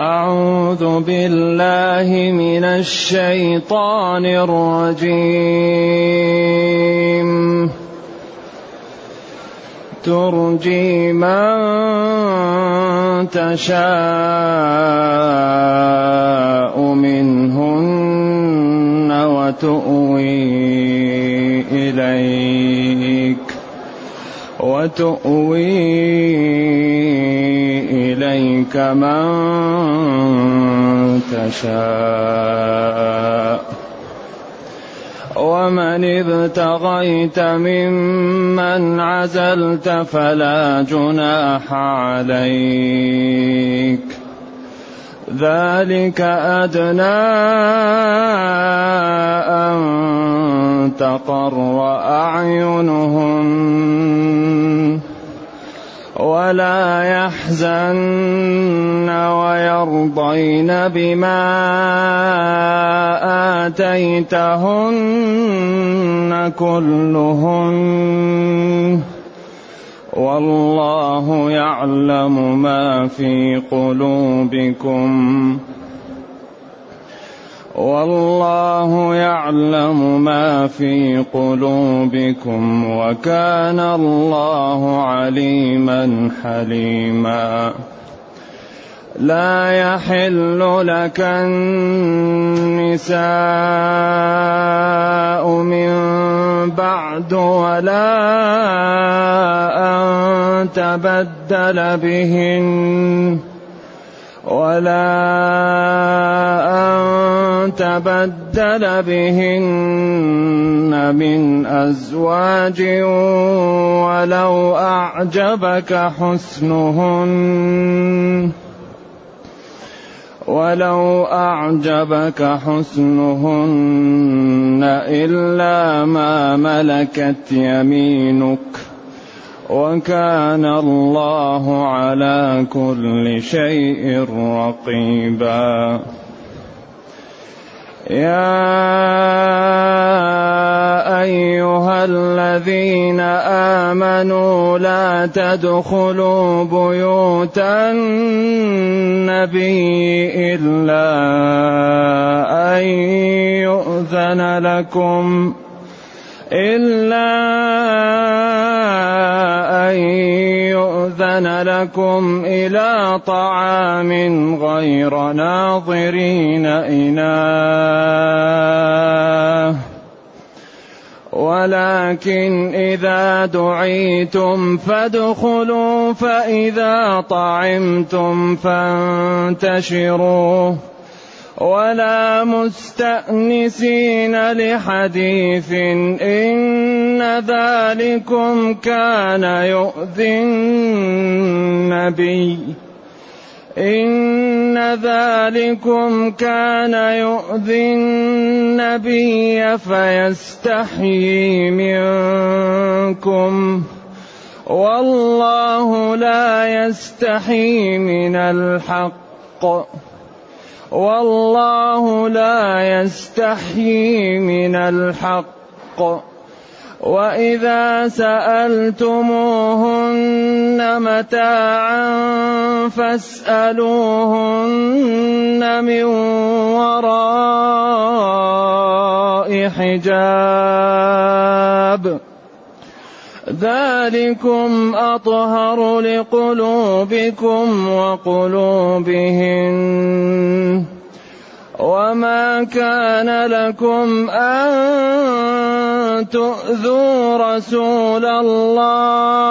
أعوذ بالله من الشيطان الرجيم. ترجي من تشاء منهن وتؤوي إليك. وتؤوي إليك من تشاء. ومن ابتغيت ممن عزلت فلا جناح عليك. ذلك أدنى أن تقر أعينهن. ولا يحزن ويرضين بما آتيتهن كلهن. والله يعلم ما في قلوبكم. والله يعلم ما في قلوبكم وكان الله عليما حليما. لا يحل لك النساء من بعد ولا أن تبدل بهن. ولا أن تبدل بهن من أزواج ولو أعجبك حسنهن. ولو أعجبك حسنهن إلا ما ملكت يمينك. وكان الله على كل شيء رقيبا. يا أيها الذين آمنوا لا تدخلوا بيوت النبي إلا أن يؤذن لكم. إلا أن يؤذن لكم إلى طعام غير ناظرين إناه ولكن إذا دعيتم فادخلوا فإذا طعمتم فانتشروا ولا مستأنسين لحديث إن ذلكم كان يؤذي النبي. إن ذلكم كان يؤذي النبي فيستحيي منكم. والله لا يستحي من الحق. والله لا يستحيي من الحق. وإذا سألتموهن متاعا فاسألوهن من وراء حجاب. ذلكم أطهر لقلوبكم وقلوبهن وما كان لكم أن تؤذوا رسول الله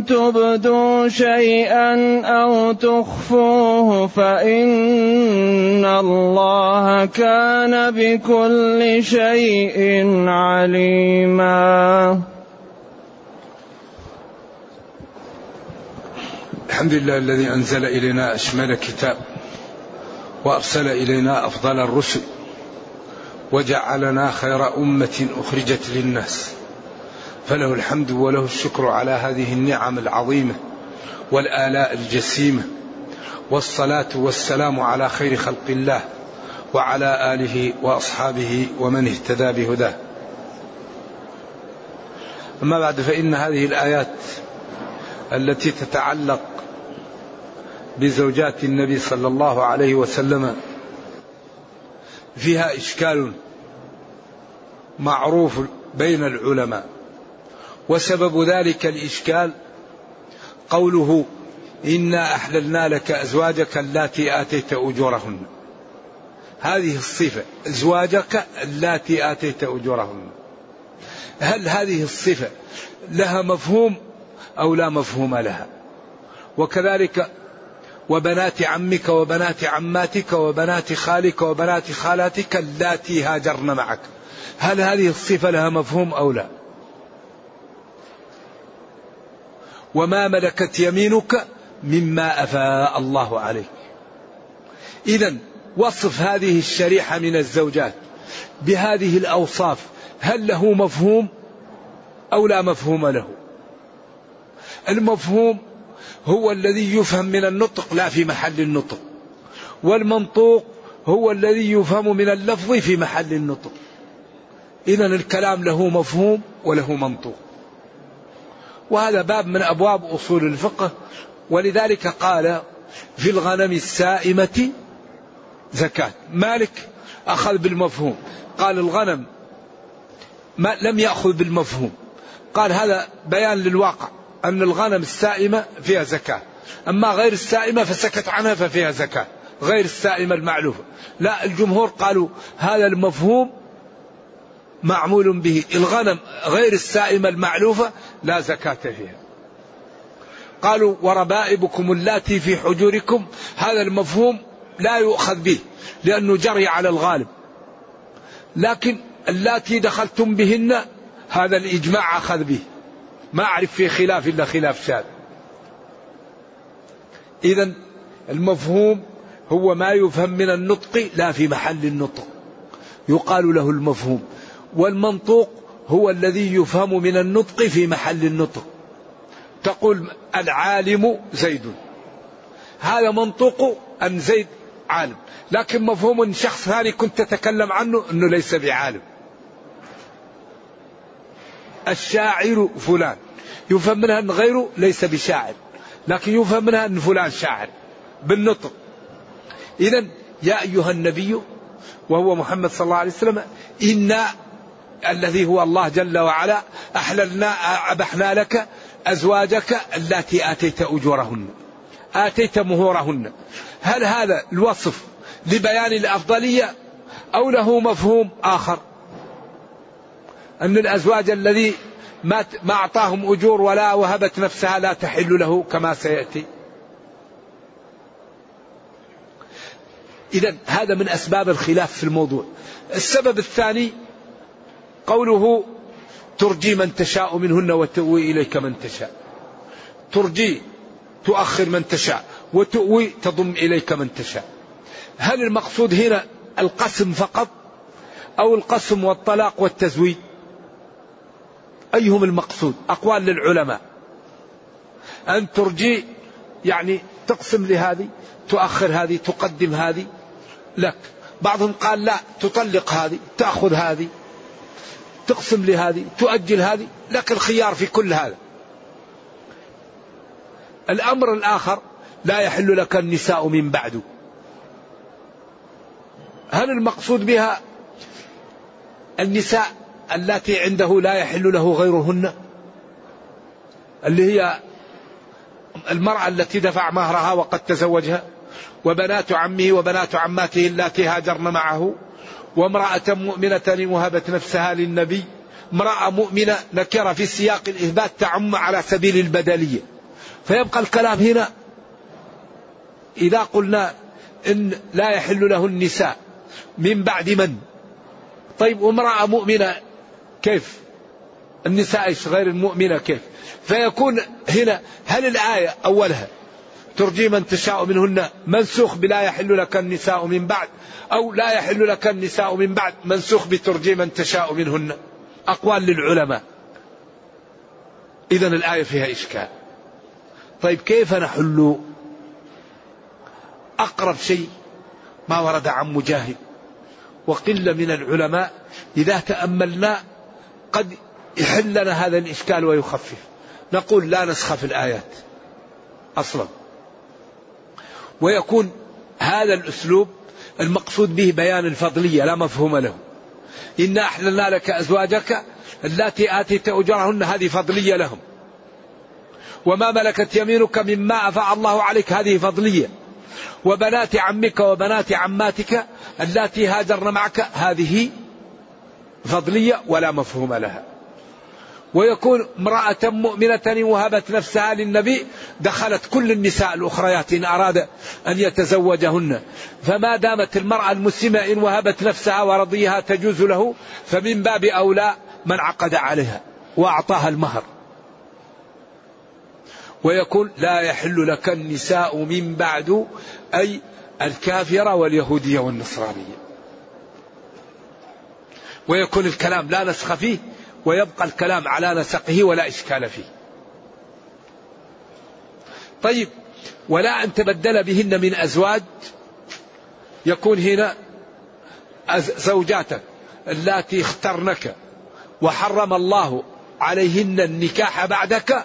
تبدوا شيئا أو تخفوه فإن الله كان بكل شيء عليما. الحمد لله الذي أنزل إلينا أشمل كتاب وأرسل إلينا أفضل الرسل وجعلنا خير أمة أخرجت للناس. فله الحمد وله الشكر على هذه النعم العظيمة والآلاء الجسيمة والصلاة والسلام على خير خلق الله وعلى آله وأصحابه ومن اهتدى بهداه. أما بعد فإن هذه الآيات التي تتعلق بزوجات النبي صلى الله عليه وسلم فيها إشكال معروف بين العلماء. وسبب ذلك الإشكال قوله إنا أحللنا لك أزواجك اللاتي آتيت أجورهن. هذه الصفة أزواجك اللاتي آتيت أجورهن. هل هذه الصفة لها مفهوم أو لا مفهوم لها؟ وكذلك وبنات عمك وبنات عماتك وبنات خالك وبنات خالاتك اللاتي هاجرن معك. هل هذه الصفة لها مفهوم أو لا؟ وما ملكت يمينك مما أفاء الله عليك. إذا وصف هذه الشريحة من الزوجات بهذه الأوصاف هل له مفهوم أو لا مفهوم له؟ المفهوم هو الذي يفهم من النطق لا في محل النطق. والمنطوق هو الذي يفهم من اللفظ في محل النطق. إذا الكلام له مفهوم وله منطوق. وهذا باب من أبواب أصول الفقه. ولذلك قال في الغنم السائمة زكاة. مالك أخذ بالمفهوم. قال الغنم ما لم يأخذ بالمفهوم. قال هذا بيان للواقع أن الغنم السائمة فيها زكاة. أما غير السائمة فسكت عنها ففيها زكاة. غير السائمة المعلوفة لا الجمهور قالوا هذا المفهوم معمول به. الغنم غير السائمة المعلوفة لا زكاة فيها. قالوا وربائبكم اللاتي في حجوركم هذا المفهوم لا يؤخذ به لأنه جري على الغالب. لكن اللاتي دخلتم بهن هذا الإجماع أخذ به. ما أعرف في خلاف إلا خلاف شاذ. إذا المفهوم هو ما يفهم من النطق لا في محل النطق. يقال له المفهوم. والمنطوق هو الذي يفهم من النطق في محل النطق. تقول العالم زيد. هذا منطوق أن زيد عالم. لكن مفهوم شخص ثاني كنت تتكلم عنه أنه ليس بعالم. الشاعر فلان. يفهم منها أن غيره ليس بشاعر. لكن يفهم منها أن فلان شاعر. بالنطق. إذا يا أيها النبي وهو محمد صلى الله عليه وسلم إنا الذي هو الله جل وعلا أحللنا أبحنا لك أزواجك اللاتي آتيت أجورهن. آتيت مهورهن. هل هذا الوصف لبيان الأفضلية أو له مفهوم آخر؟ أن الأزواج الذي ما ما أعطاهم أجور ولا وهبت نفسها لا تحل له كما سيأتي. إذا هذا من أسباب الخلاف في الموضوع. السبب الثاني قوله ترجي من تشاء منهن وتؤوي إليك من تشاء. ترجي تؤخر من تشاء وتؤوي تضم إليك من تشاء. هل المقصود هنا القسم فقط أو القسم والطلاق والتزويج؟ أيهم المقصود؟ أقوال للعلماء. أن ترجي يعني تقسم لهذه تؤخر هذه تقدم هذه. لك. بعضهم قال لا تطلق هذه تأخذ هذه. تقسم لهذه تؤجل هذه لك الخيار في كل هذا. الأمر الآخر لا يحل لك النساء من بعد. هل المقصود بها النساء التي عنده لا يحل له غيرهن؟ اللي هي المرأة التي دفع مهرها وقد تزوجها وبنات عمه وبنات عماته اللاتي هاجرن معه وامرأة مؤمنة وهبت نفسها للنبي. امرأة مؤمنة نكرة في سياق الإثبات تعم على سبيل البدلية. فيبقى الكلام هنا إذا قلنا إن لا يحل له النساء من بعد من؟ طيب امرأة مؤمنة كيف؟ النساء غير المؤمنة كيف؟ فيكون هنا هل الآية أولها ترجي من تشاء منهن منسوخ بلا يحل لك النساء من بعد؟ أو لا يحل لك النساء من بعد. منسوخ بترجي من تشاء منهن. أقوال للعلماء. إذا الآية فيها إشكال. طيب كيف نحل أقرب شيء ما ورد عن مجاهد؟ وقلة من العلماء إذا تأملنا قد يحل لنا هذا الإشكال ويخفف. نقول لا نسخ في الآيات. أصلا. ويكون هذا الأسلوب المقصود به بيان الفضلية لا مفهوم له. إنا أحللنا لك أزواجك اللاتي آتيت أجرهن هذه فضلية لهم. وما ملكت يمينك مما أفاء الله عليك هذه فضلية. وبنات عمك وبنات عماتك اللاتي هاجرن معك هذه فضلية ولا مفهوم لها. ويكون امرأة مؤمنة وهبت نفسها للنبي دخلت كل النساء الأخريات إن أراد أن يتزوجهن. فما دامت المرأة المسلمة إن وهبت نفسها ورضيها تجوز له فمن باب أولى من عقد عليها وأعطاها المهر. ويقول لا يحل لك النساء من بعد أي الكافرة واليهودية والنصرانية. ويكون الكلام لا نسخ فيه ويبقى الكلام على نسقه ولا إشكال فيه. طيب ولا أن تبدل بهن من أزواج يكون هنا زوجاتك اللاتي اخترنك وحرم الله عليهن النكاح بعدك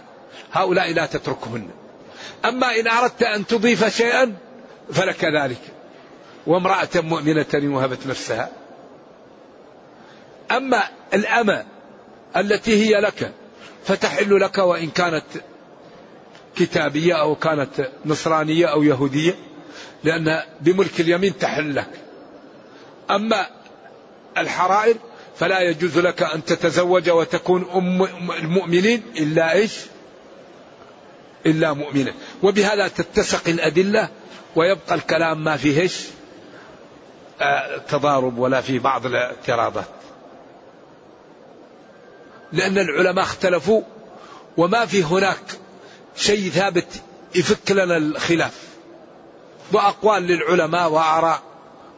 هؤلاء لا تتركهن. أما إن أردت أن تضيف شيئا فلك ذلك. وامرأة مؤمنة وهبت نفسها. أما الأمة التي هي لك فتحل لك وإن كانت كتابية أو كانت نصرانية أو يهودية لأن بملك اليمين تحل لك. أما الحرائر فلا يجوز لك أن تتزوج وتكون أم المؤمنين إلا إيش؟ إلا مؤمنة. وبهذا تتسق الأدلة ويبقى الكلام ما فيه إيش آه تضارب ولا في بعض الاعتراضات. لأن العلماء اختلفوا وما في هناك شيء ثابت يفك لنا الخلاف. وأقوال للعلماء وآراء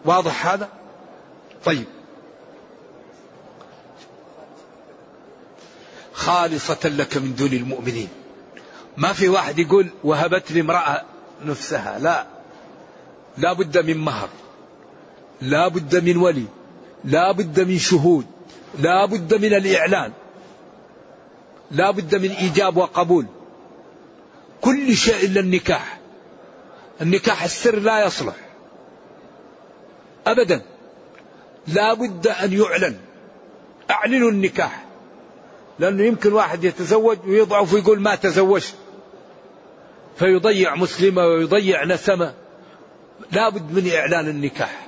واضح هذا؟ طيب. خالصة لك من دون المؤمنين. ما في واحد يقول وهبت لي امرأة نفسها لا. لا بد من مهر لا بد من ولي لا بد من شهود لا بد من الإعلان. لا بد من إيجاب وقبول. كل شيء إلا النكاح. النكاح السر لا يصلح. أبدا. لا بد أن يعلن. أعلنوا النكاح. لأنه يمكن واحد يتزوج ويضعف ويقول ما تزوجت. فيضيع مسلمة ويضيع نسمة. لا بد من إعلان النكاح.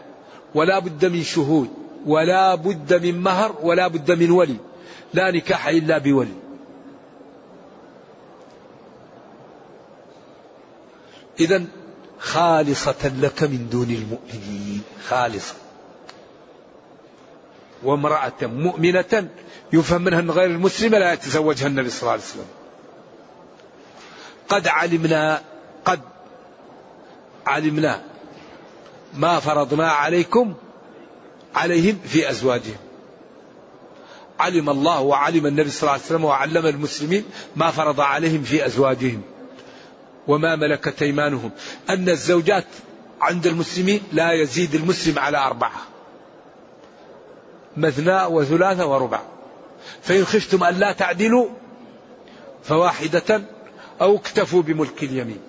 ولا بد من شهود. ولا بد من مهر. ولا بد من ولي. لا نكاح إلا بولي. إذا خالصة لك من دون المؤمنين. خالصة. وامرأة مؤمنة يفهم منها أن غير المسلمة لا يتزوجها النبي صلى الله عليه وسلم. قد علمنا قد علمنا ما فرضنا عليكم عليهم في أزواجهم. علم الله وعلم النبي صلى الله عليه وسلم وعلم المسلمين ما فرض عليهم في أزواجهم. وما ملكت أيمانهم. أن الزوجات عند المسلمين لا يزيد المسلم على أربعة. مثنى وثلاثة وربع. فإن خفتم أن لا تعدلوا فواحدة أو اكتفوا بملك اليمين.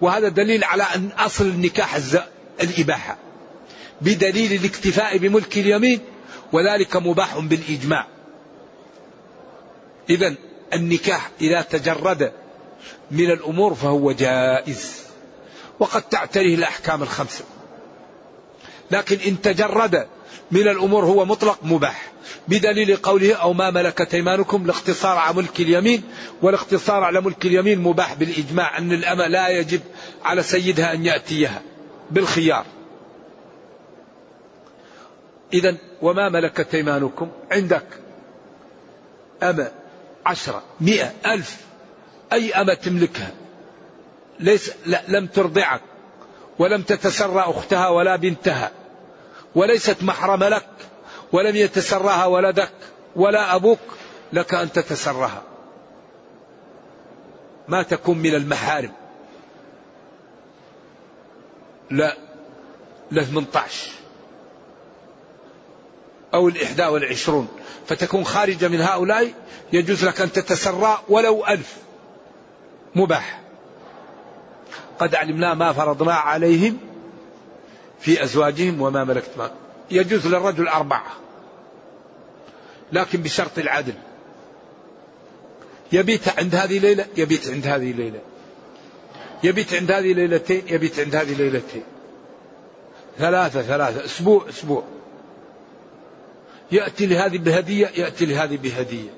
وهذا دليل على أن أصل النكاح الإباحة. بدليل الاكتفاء بملك اليمين وذلك مباح بالإجماع. إذا النكاح إذا تجرد من الأمور فهو جائز. وقد تعتريه الأحكام الخمسة. لكن إن تجرد من الأمور هو مطلق مباح. بدليل قوله أو ما ملكت أيمانكم الاقتصار على ملك اليمين والاقتصار على ملك اليمين مباح بالإجماع أن الأمة لا يجب على سيدها أن يأتيها بالخيار. إذا وما ملكت أيمانكم؟ عندك أمة عشرة مئة ألف أي أمة تملكها. ليس لا لم ترضعك ولم تتسرى أختها ولا بنتها وليست محرم لك ولم يتسرها ولدك ولا أبوك لك أن تتسرها. ما تكون من المحارم. لا ل 18 أو الإحدى والعشرون. فتكون خارجة من هؤلاء يجوز لك أن تتسرى ولو ألف. مباح. قد علمنا ما فرضنا عليهم في أزواجهم وما ملكت ما. يجوز للرجل أربعة لكن بشرط العدل. يبيت عند هذه ليلة يبيت عند هذه ليلة. يبيت عند هذه ليلتين يبيت عند هذه ليلتين. ثلاثة ثلاثة أسبوع أسبوع. يأتي لهذه بهدية يأتي لهذه بهدية.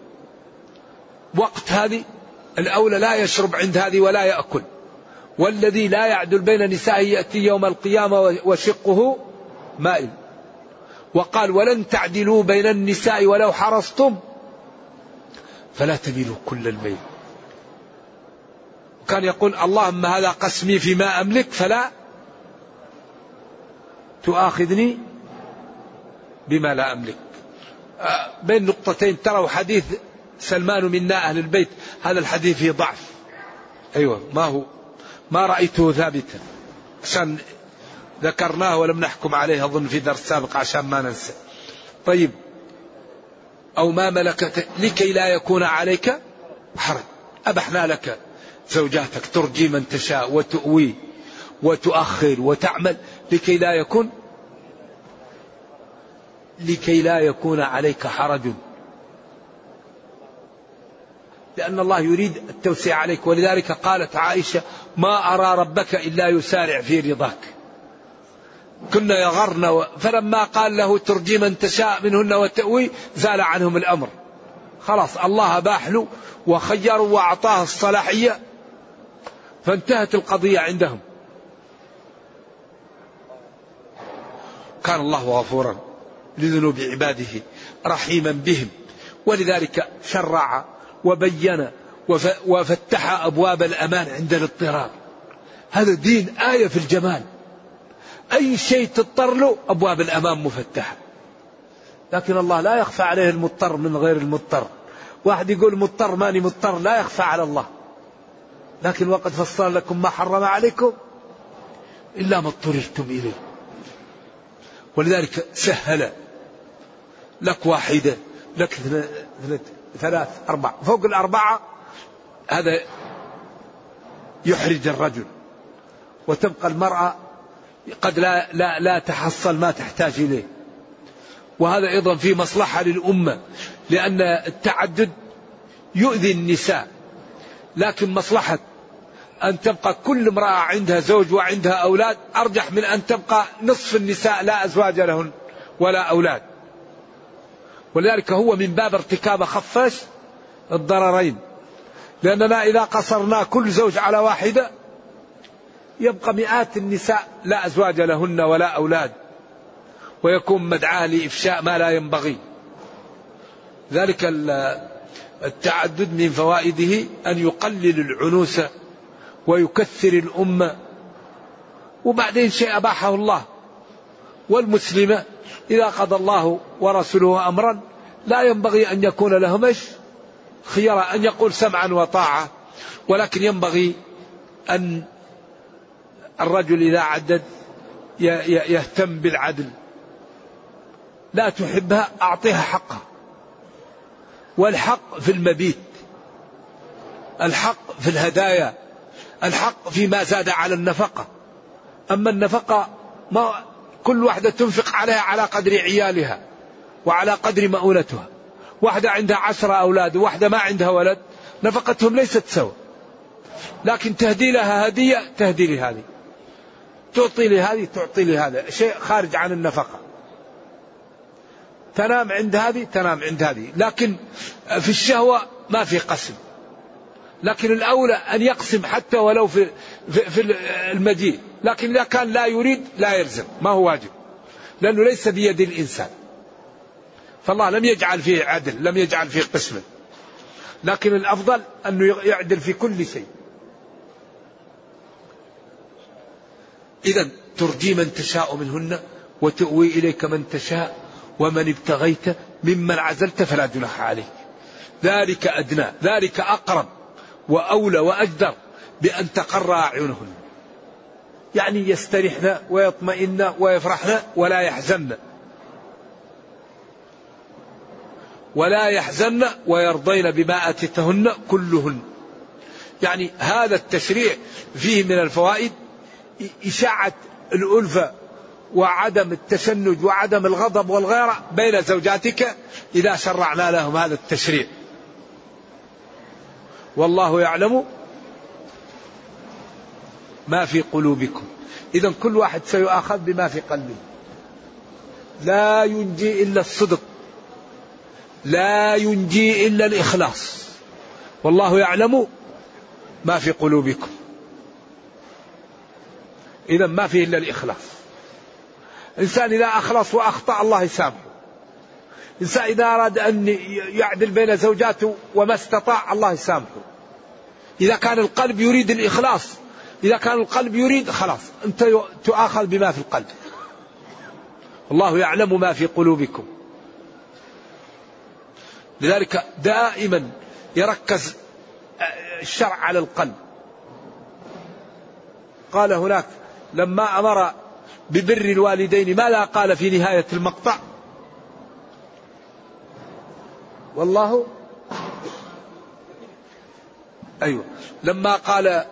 وقت هذه الأولى لا يشرب عند هذه ولا يأكل. والذي لا يعدل بين نسائه يأتي يوم القيامة وشقه مائل. وقال ولن تعدلوا بين النساء ولو حرصتم فلا تميلوا كل الميل. كان يقول اللهم هذا قسمي فيما أملك فلا تؤاخذني بما لا أملك. آه، بين نقطتين تروا حديث سلمان منا أهل البيت هذا الحديث فيه ضعف. أيوة ما هو؟ ما رأيته ثابتا. عشان ذكرناه ولم نحكم عليه أظن في درس سابق عشان ما ننسى. طيب أو ما ملكت لكي لا يكون عليك حرج. أبحنا لك زوجاتك ترجي من تشاء وتؤوي وتؤخر وتعمل لكي لا يكون لكي لا يكون عليك حرج. لأن الله يريد التوسيع عليك. ولذلك قالت عائشة ما أرى ربك إلا يسارع في رضاك. كنا يغرن فلما قال له ترجي من تشاء منهن وتأوي زال عنهم الأمر. خلاص الله أباح له وخيروا وأعطاه الصلاحية فانتهت القضية عندهم. كان الله غفورا لذنوب عباده رحيما بهم ولذلك شرع وبين وفتح أبواب الأمان عند الاضطرار هذا دين آية في الجمال. أي شيء تضطر له أبواب الأمان مفتحة. لكن الله لا يخفى عليه المضطر من غير المضطر. واحد يقول مضطر ماني مضطر لا يخفى على الله. لكن وقد فصل لكم ما حرم عليكم إلا ما اضطررتم إليه. ولذلك سهل. لك واحدة لك ثلاث أربع فوق الأربعة هذا يحرج الرجل وتبقى المرأة قد لا لا لا تحصل ما تحتاج إليه. وهذا أيضا في مصلحة للأمة لأن التعدد يؤذي النساء. لكن مصلحة أن تبقى كل امرأة عندها زوج وعندها أولاد أرجح من أن تبقى نصف النساء لا أزواج لهن ولا أولاد. ولذلك هو من باب ارتكاب خفاش الضررين. لأننا إذا قصرنا كل زوج على واحدة يبقى مئات النساء لا أزواج لهن ولا أولاد. ويكون مدعاة لإفشاء ما لا ينبغي. ذلك التعدد من فوائده أن يقلل العنوسة ويكثر الأمة وبعدين شيء أباحه الله. والمسلمة إذا قضى الله ورسوله أمرا لا ينبغي أن يكون لهم خيرا أن يقول سمعا وطاعة. ولكن ينبغي أن الرجل إذا عدد يهتم بالعدل. لا تحبها أعطيها حقها. والحق في المبيت. الحق في الهدايا. الحق فيما زاد على النفقة. أما النفقة ما كل واحدة تنفق عليها على قدر عيالها وعلى قدر مؤونتها. واحدة عندها عشرة أولاد وواحدة ما عندها ولد نفقتهم ليست سوا لكن تهدي لها هدية تهدي لهذه. تعطي لهذه تعطي لهذا شيء خارج عن النفقة. تنام عند هذه تنام عند هذه. لكن في الشهوة ما في قسم. لكن الأولى أن يقسم حتى ولو في, في, في المجيء لكن إذا كان لا يريد لا يلزم. ما هو واجب؟ لأنه ليس بيد الإنسان. فالله لم يجعل فيه عدل لم يجعل فيه قسمة لكن الأفضل أنه يعدل في كل شيء. إذا ترجي من تشاء منهن وتؤوي إليك من تشاء ومن ابتغيت ممن عزلت فلا جناح عليك. ذلك أدنى ذلك أقرب وأولى وأجدر بأن تقر أعينهن. يعني يسترحن ويطمئن ويفرحن ولا يحزن. ولا يحزن ويرضين بما أتيتهن كلهن. يعني هذا التشريع فيه من الفوائد إشاعة الألفة وعدم التشنج وعدم الغضب والغيرة بين زوجاتك إذا شرعنا لهم هذا التشريع. والله يعلم ما في قلوبكم. إذا كل واحد سيؤاخذ بما في قلبه. لا ينجي إلا الصدق. لا ينجي إلا الإخلاص. والله يعلم ما في قلوبكم. إذا ما فيه إلا الإخلاص. إنسان إذا أخلص وأخطأ الله يسامحه. إنسان إذا أراد أن يعدل بين زوجاته وما استطاع الله يسامحه. إذا كان القلب يريد الإخلاص إذا كان القلب يريد خلاص أنت تؤاخذ بما في القلب. الله يعلم ما في قلوبكم. لذلك دائما يركز الشرع على القلب. قال هناك لما أمر ببر الوالدين ماذا قال في نهاية المقطع؟ والله أيوة لما قال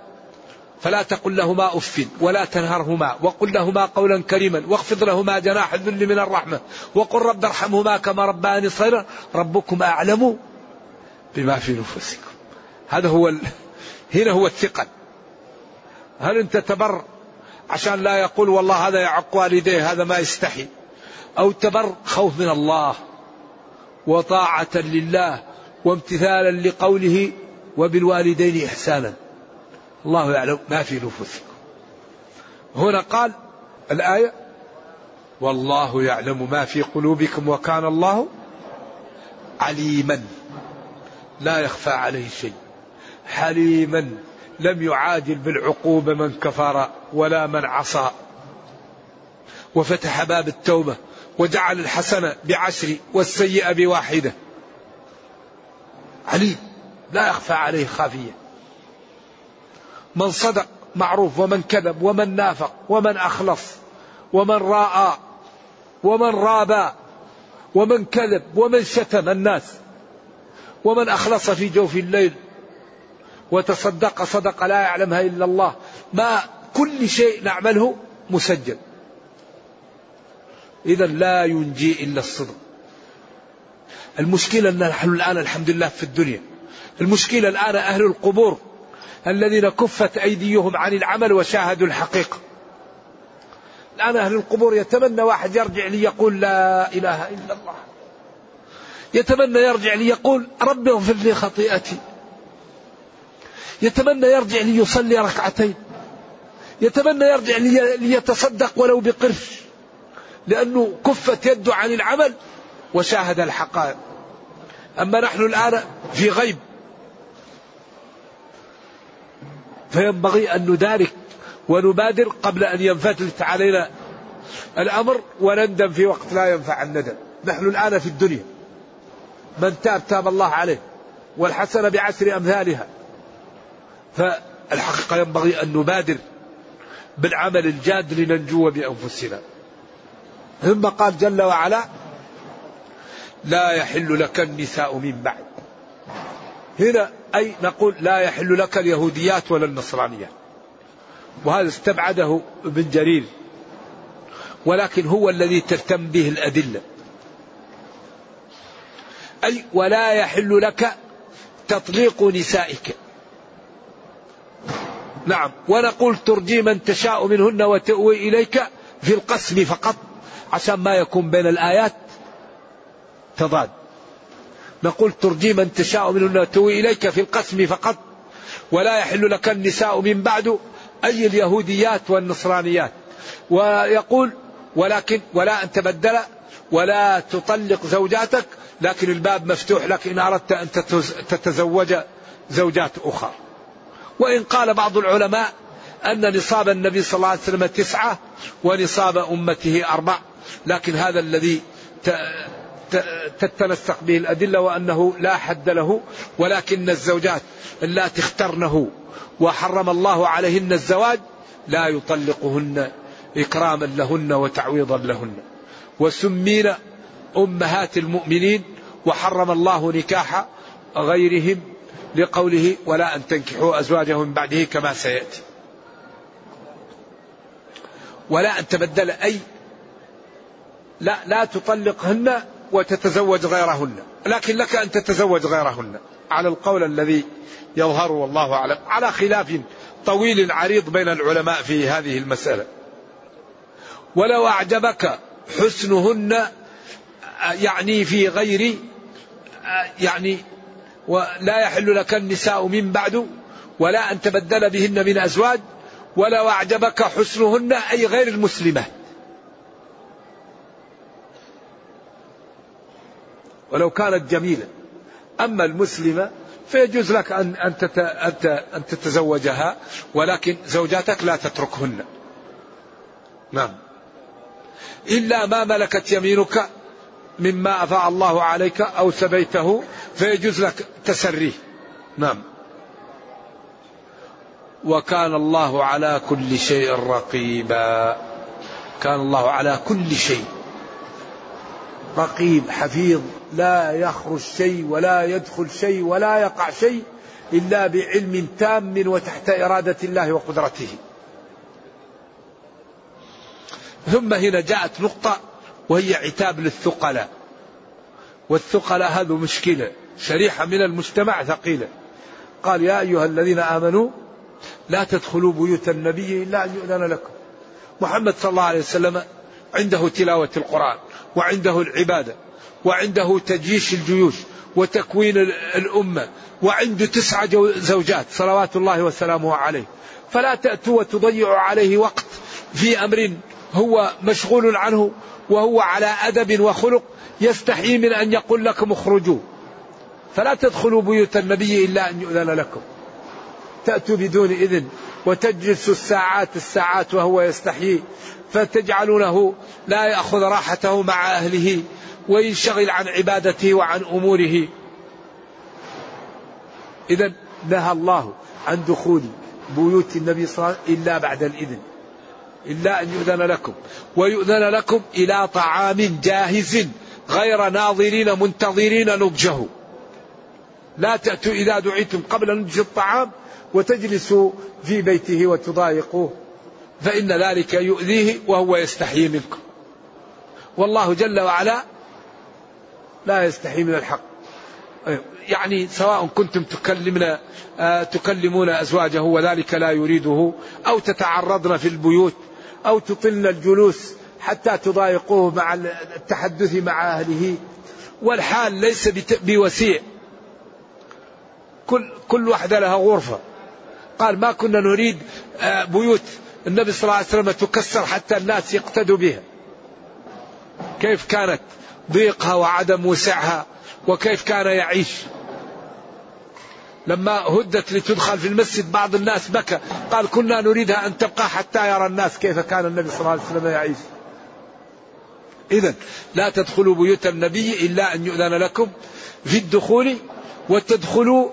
فلا تقل لهما أف ولا تنهرهما وقل لهما قولا كريما واخفض لهما جناح الذل من الرحمة وقل رب ارحمهما كما رباني صغيرا ربكم أعلم بما في نفوسكم. هذا هو ال... هنا هو الثقل. هل انت تبر عشان لا يقول والله هذا يعق والديه هذا ما يستحي؟ أو تبر خوف من الله وطاعة لله وامتثالا لقوله وبالوالدين إحسانا؟ الله يعلم ما في نفوسكم. هنا قال الآية والله يعلم ما في قلوبكم وكان الله عليما. لا يخفى عليه شيء. حليما. لم يعاجل بالعقوبة من كفر ولا من عصى. وفتح باب التوبة وجعل الحسنة بعشر والسيئة بواحدة. عليم. لا يخفى عليه خافية. من صدق معروف ومن كذب ومن نافق ومن أخلص ومن راى ومن رابى ومن كذب ومن شتم الناس ومن أخلص في جوف الليل وتصدق صدق لا يعلمها إلا الله. ما كل شيء نعمله مسجل. إذا لا ينجي إلا الصدق. المشكلة أن نحن الآن الحمد لله في الدنيا. المشكلة الآن أهل القبور الذين كفت أيديهم عن العمل وشاهدوا الحقيقة. الآن أهل القبور يتمنى واحد يرجع ليقول لا إله إلا الله. يتمنى يرجع ليقول رب اغفر لي خطيئتي. يتمنى يرجع ليصلي ركعتين. يتمنى يرجع ليتصدق ولو بقرش. لأنه كفت يده عن العمل وشاهد الحقائق. أما نحن الآن في غيب. فينبغي أن ندارك ونبادر قبل أن ينفتلت علينا الأمر وندم في وقت لا ينفع الندم. نحن الآن في الدنيا. من تاب تاب الله عليه. والحسنة بعشر أمثالها. فالحقيقة ينبغي أن نبادر بالعمل الجاد لننجو بأنفسنا. ثم قال جل وعلا لا يحل لك النساء من بعد. هنا أي نقول لا يحل لك اليهوديات ولا النصرانيات. وهذا استبعده ابن جرير. ولكن هو الذي تهتم به الأدلة. أي ولا يحل لك تطليق نسائك. نعم. ونقول ترجي من تشاء منهن وتأوي إليك في القسم فقط عشان ما يكون بين الآيات تضاد. نقول ترجي من تشاء منهن وتأوي إليك في القسم فقط ولا يحل لك النساء من بعد أي اليهوديات والنصرانيات. ويقول ولكن ولا أن تبدل ولا تطلق زوجاتك لكن الباب مفتوح لك إن أردت أن تتزوج زوجات أخرى. وإن قال بعض العلماء أن نصاب النبي صلى الله عليه وسلم تسعة ونصاب أمته أربع لكن هذا الذي تتنسق به الأدلة وأنه لا حد له ولكن الزوجات اللاتي اخترنه وحرم الله عليهن الزواج لا يطلقهن إكراما لهن وتعويضا لهن. وسمين أمهات المؤمنين وحرم الله نكاح غيرهم لقوله ولا أن تنكحوا أزواجهم من بعده كما سيأتي. ولا أن تبدل أي لا لا تطلقهن وتتزوج غيرهن. لكن لك أن تتزوج غيرهن. على القول الذي يظهر والله أعلم. على خلاف طويل عريض بين العلماء في هذه المسألة. ولو أعجبك حسنهن يعني في غير يعني ولا يحل لك النساء من بعد ولا أن تبدل بهن من أزواج ولو أعجبك حسنهن أي غير المسلمات ولو كانت جميلة أما المسلمة فيجوز لك أن أن أن تتزوجها ولكن زوجاتك لا تتركهن. نعم. إلا ما ملكت يمينك مما أفاء الله عليك أو سبيته فيجوز لك تسريه. نعم. وكان الله على كل شيء رقيبا. كان الله على كل شيء رقيب حفيظ لا يخرج شيء ولا يدخل شيء ولا يقع شيء إلا بعلم تام وتحت إرادة الله وقدرته. ثم هنا جاءت نقطة وهي عتاب للثقلاء. والثقلاء هذا مشكلة شريحة من المجتمع ثقيلة. قال يا أيها الذين آمنوا لا تدخلوا بيوت النبي إلا أن يؤذن لكم. محمد صلى الله عليه وسلم عنده تلاوة القرآن. وعنده العبادة وعنده تجيش الجيوش وتكوين الأمة وعنده تسعة زوجات صلوات الله وسلامه عليه. فلا تأتوا وتضيعوا عليه وقت في أمر هو مشغول عنه وهو على أدب وخلق يستحي من أن يقول لكم اخرجوا. فلا تدخلوا بيوت النبي إلا أن يؤذن لكم. تأتوا بدون إذن وتجلس الساعات الساعات وهو يستحيي فتجعلونه لا يأخذ راحته مع أهله وينشغل عن عبادته وعن أموره. إذا نهى الله عن دخول بيوت النبي صلى الله عليه وسلم إلا بعد الإذن إلا أن يؤذن لكم ويؤذن لكم إلى طعام جاهز غير ناظرين منتظرين نضجه. لا تأتوا إذا دعيتم قبل نضج الطعام وتجلسوا في بيته وتضايقوه. فإن ذلك يؤذيه وهو يستحيي منكم والله جل وعلا لا يستحي من الحق. يعني سواء كنتم تكلمنا آه، تكلمون أزواجه وذلك لا يريده أو تتعرضن في البيوت أو تطلن الجلوس حتى تضايقوه مع التحدث مع أهله. والحال ليس بوسيع. كل كل واحدة لها غرفة. قال ما كنا نريد آه، بيوت. النبي صلى الله عليه وسلم تكسر حتى الناس يقتدوا بها. كيف كانت ضيقها وعدم وسعها وكيف كان يعيش. لما هدت لتدخل في المسجد بعض الناس بكى قال كنا نريدها أن تبقى حتى يرى الناس كيف كان النبي صلى الله عليه وسلم يعيش. إذا لا تدخلوا بيوت النبي إلا أن يؤذن لكم في الدخول وتدخلوا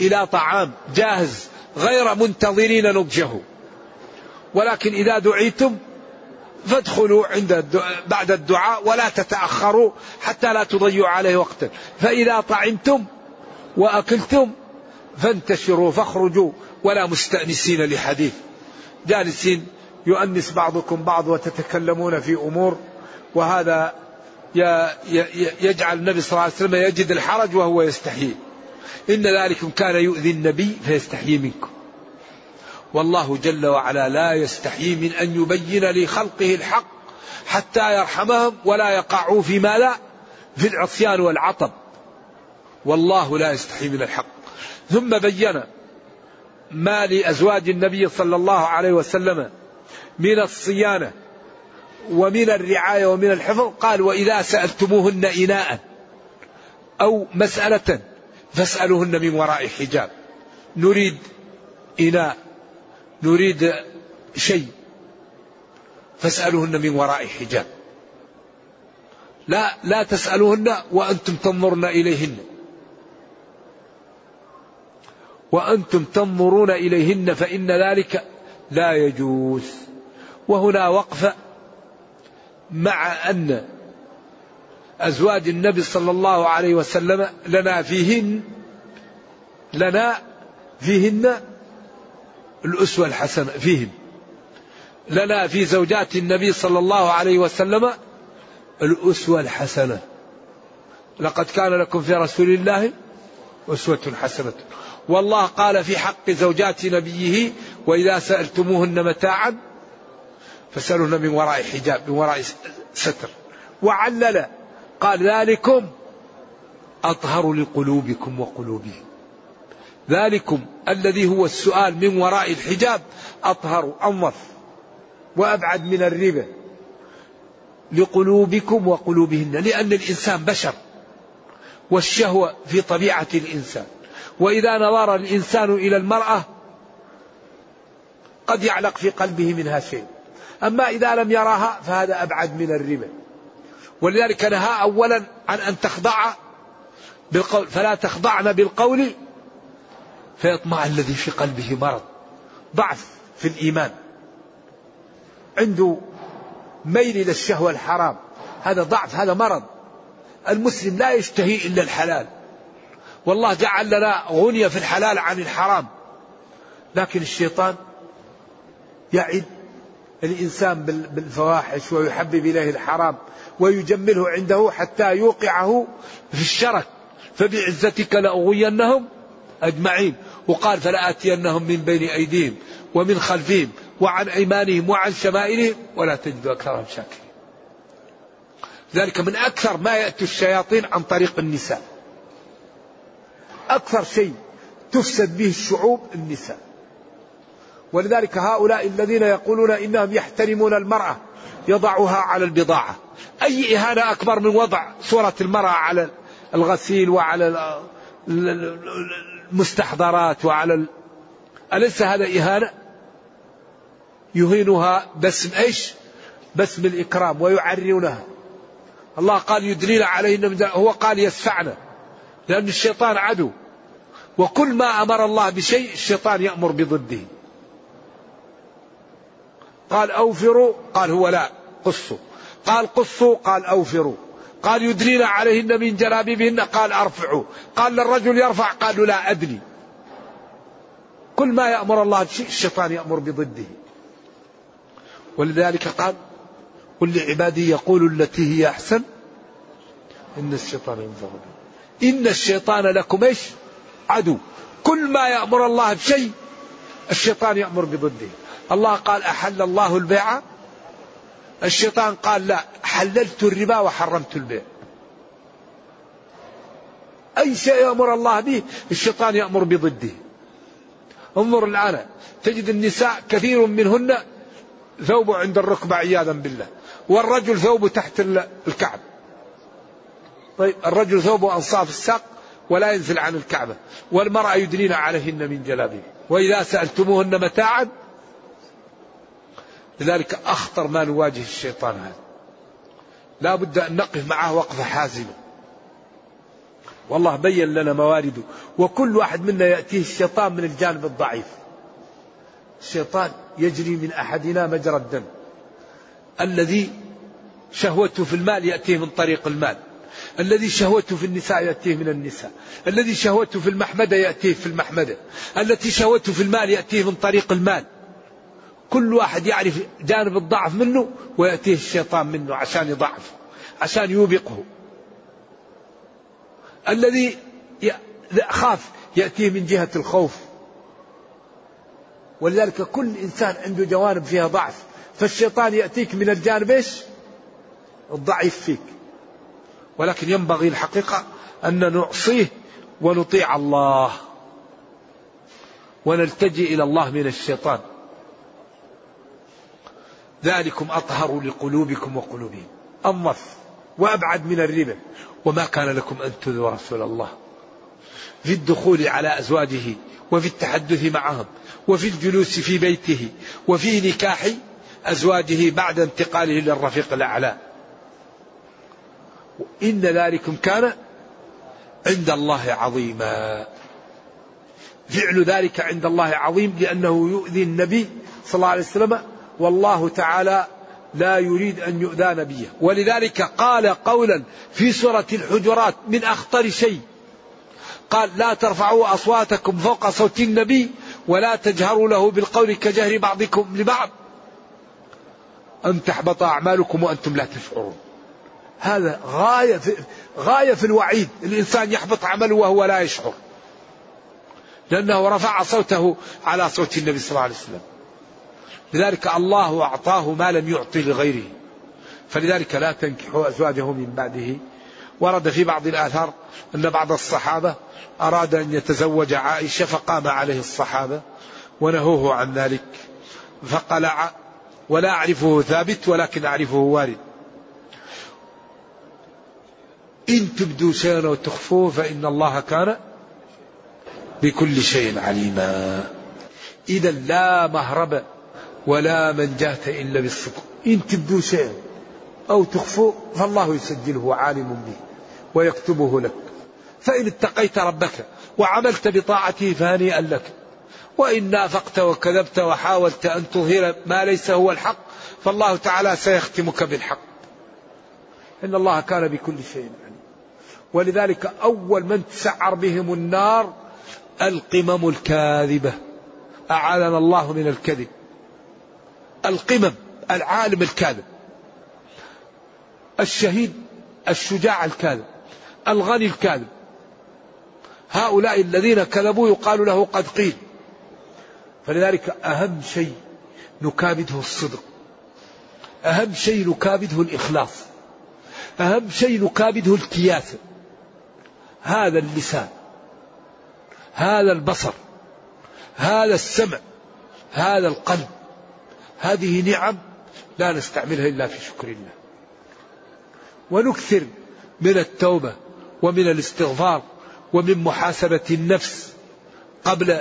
إلى طعام جاهز غير منتظرين نضجه. ولكن إذا دعيتم فادخلوا عند الدعاء بعد الدعاء ولا تتأخروا حتى لا تضيعوا عليه وقتا. فإذا طعمتم وأكلتم فانتشروا فاخرجوا ولا مستأنسين لحديث. جالسين يؤنس بعضكم بعض وتتكلمون في أمور وهذا يجعل النبي صلى الله عليه وسلم يجد الحرج وهو يستحيي. إن ذلكم كان يؤذي النبي فيستحيي منكم. والله جل وعلا لا يستحيي من أن يبين لخلقه الحق حتى يرحمهم ولا يقعوا فيما لا في العصيان والعطب. والله لا يستحي من الحق. ثم بين ما لأزواج النبي صلى الله عليه وسلم من الصيانة ومن الرعاية ومن الحفظ. قال وإذا سألتموهن إناء أو مسألة فاسألوهن من وراء حجاب. نريد إناء. نريد شيء فاسألوهن من وراء حجاب. لا لا تسألوهن وأنتم تنظرن إليهن. وأنتم تنظرون إليهن فإن ذلك لا يجوز. وهنا وقفة مع أن أزواج النبي صلى الله عليه وسلم لنا فيهن لنا فيهن الأسوة الحسنة فيهم. لنا في زوجات النبي صلى الله عليه وسلم الأسوة الحسنة. لقد كان لكم في رسول الله أسوة حسنة. والله قال في حق زوجات نبيه وإذا سألتموهن متاعا فسألوهن من وراء حجاب من وراء ستر. وعلل قال ذلكم أطهر لقلوبكم وقلوبهم. ذلكم الذي هو السؤال من وراء الحجاب أطهر أنظف وأبعد من الربا. لقلوبكم وقلوبهن لأن الإنسان بشر والشهوة في طبيعة الإنسان. وإذا نظر الإنسان إلى المرأة قد يعلق في قلبه منها شيء. أما إذا لم يراها فهذا أبعد من الربا. ولذلك نهى أولا عن أن تخضع بالقول فلا تخضعن بالقول فيطمع الذي في قلبه مرض. ضعف في الإيمان. عنده ميل إلى الشهوة الحرام. هذا ضعف هذا مرض. المسلم لا يشتهي إلا الحلال. والله جعل لنا غنية في الحلال عن الحرام. لكن الشيطان يعد الإنسان بالفواحش ويحبب إليه الحرام ويجمله عنده حتى يوقعه في الشرك. فبعزتك لأغوينهم أجمعين. وقال فلآتينهم من بين أيديهم ومن خلفهم وعن أيمانهم وعن شمائلهم ولا تجد أكثرهم شاكرين. ذلك من أكثر ما يأتي الشياطين عن طريق النساء. أكثر شيء تفسد به الشعوب النساء. ولذلك هؤلاء الذين يقولون إنهم يحترمون المرأة يضعها على البضاعة. أي إهانة أكبر من وضع صورة المرأة على الغسيل وعلى المستحضرات وعلى ال... أليس هذا إهانة؟ يهينها باسم إيش؟ باسم الإكرام ويعرونها الله قال يدلين عليهن هو قال يسفعنا لأن الشيطان عدو. وكل ما أمر الله بشيء الشيطان يأمر بضده. قال أوفروا قال هو لا قصوا. قال قصوا قال أوفروا. قال يدلين عليهن من جلابيبهن قال أرفعوا. قال للرجل يرفع. قالوا لا أدني. كل ما يأمر الله الشيطان يأمر بضده. ولذلك قال قل لعبادي يقول التي هي أحسن. إن الشيطان ينزغ إن الشيطان لكم إيش؟ عدو. كل ما يأمر الله بشيء الشيطان يأمر بضده. الله قال أحل الله البيع الشيطان قال لا حللت الربا وحرمت البيع. أي شيء يأمر الله به الشيطان يأمر بضده. انظر الآن تجد النساء كثير منهن ثوب عند الركبة عياذا بالله. والرجل ثوبه تحت الكعب طيب الرجل ثوبه أنصاف الساق ولا ينزل عن الكعبة. والمرأة يدنين عليهن من جلابه وإذا سألتموهن متاعا لذلك أخطر ما نواجه الشيطان هذا. لا بد أن نقف معه وقفة حازمة والله بين لنا موارده وكل واحد منا يأتيه الشيطان من الجانب الضعيف. الشيطان يجري من أحدنا مجرى الدم. الذي شهوته في المال يأتيه من طريق المال. الذي شهوته في النساء يأتيه من النساء. الذي شهوته في المحمدة يأتيه في المحمدة. التي شهوته في المال يأتيه من طريق المال. كل واحد يعرف جانب الضعف منه ويأتيه الشيطان منه عشان يضعف عشان يوبقه. الذي خاف يأتيه من جهة الخوف. ولذلك كل إنسان عنده جوانب فيها ضعف. فالشيطان يأتيك من الجانب إيش؟ الضعيف فيك. ولكن ينبغي الحقيقة أن نعصيه ونطيع الله. ونلتجئ إلى الله من الشيطان. ذلكم أطهر لقلوبكم وقلوبهم. أنظف وأبعد من الربا. وما كان لكم أن تذوا رسول الله. في الدخول على أزواجه. وفي التحدث معهم. وفي الجلوس في بيته. وفي نكاح أزواجه بعد انتقاله للرفيق الأعلى. إن ذلكم كان عند الله عظيما. فعل ذلك عند الله عظيم لأنه يؤذي النبي صلى الله عليه وسلم والله تعالى لا يريد أن يؤذى نبيه. ولذلك قال قولا في سورة الحجرات من أخطر شيء. قال لا ترفعوا أصواتكم فوق صوت النبي ولا تجهروا له بالقول كجهر بعضكم لبعض. أن تحبط أعمالكم وأنتم لا تشعرون. هذا غاية في غاية في الوعيد. الإنسان يحبط عمله وهو لا يشعر. لأنه رفع صوته على صوت النبي صلى الله عليه وسلم. لذلك الله أعطاه ما لم يعطي لغيره. فلذلك لا تنكحوا أزواجه من بعده. ورد في بعض الآثار أن بعض الصحابة أراد أن يتزوج عائشة فقام عليه الصحابة ونهوه عن ذلك. فقال ولا أعرفه ثابت ولكن أعرفه وارد. إن تبدوا شيئا وتخفوه فإن الله كان بكل شيء عليما. إذا لا مهرب ولا منجاة إلا بالصدق إن تبدوا شيئا أو تخفوه فالله يسجله عالم به ويكتبه لك. فإن اتقيت ربك وعملت بطاعته فهنيئا لك. وإن نافقت وكذبت وحاولت أن تظهر ما ليس هو الحق فالله تعالى سيختمك بالحق. إن الله كان بكل شيء عليم. ولذلك أول من تسعر بهم النار القمم الكاذبة. أعاننا الله من الكذب. القمم العالم الكاذب الشهيد الشجاع الكاذب الغني الكاذب. هؤلاء الذين كذبوا يقال له قد قيل. فلذلك أهم شيء نكابده الصدق. أهم شيء نكابده الإخلاص. أهم شيء نكابده الكياسة هذا اللسان. هذا البصر. هذا السمع. هذا القلب. هذه نعم لا نستعملها إلا في شكر الله. ونكثر من التوبة ومن الاستغفار ومن محاسبة النفس قبل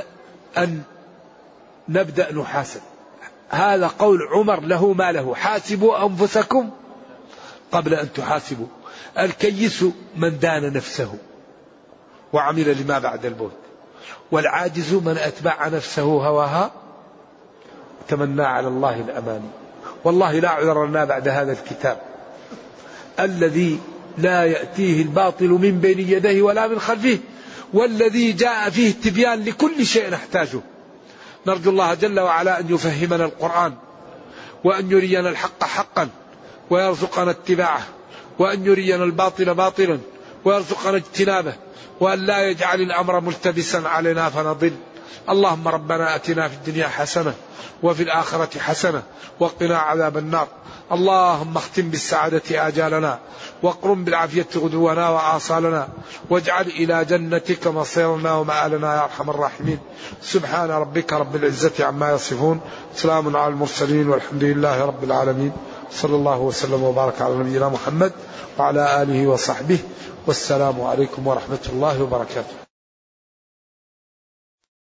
أن نبدأ نحاسب. هذا قول عمر له ما له. حاسبوا أنفسكم قبل أن تحاسبوا. الكيس من دان نفسه وعمل لما بعد الموت. والعاجز من أتبع نفسه هواها تمنى على الله الأماني. والله لا عذر لنا بعد هذا الكتاب. الذي لا يأتيه الباطل من بين يديه ولا من خلفه. والذي جاء فيه التبيان لكل شيء نحتاجه. نرجو الله جل وعلا أن يفهمنا القرآن. وأن يرينا الحق حقا. ويرزقنا اتباعه. وأن يرينا الباطل باطلا. ويرزقنا اجتنابه. وأن لا يجعل الأمر ملتبسا علينا فنضل. اللهم ربنا أتنا في الدنيا حسنة وفي الآخرة حسنة وقنا عذاب النار. اللهم اختم بالسعادة آجالنا واقرم بالعافية غدونا وآصالنا واجعل إلى جنتك مصيرنا ومآلنا يا أرحم الراحمين. سبحان ربك رب العزة عما يصفون. سلام على المرسلين والحمد لله رب العالمين. صلى الله وسلم وبارك على نبينا محمد وعلى آله وصحبه. والسلام عليكم ورحمة الله وبركاته.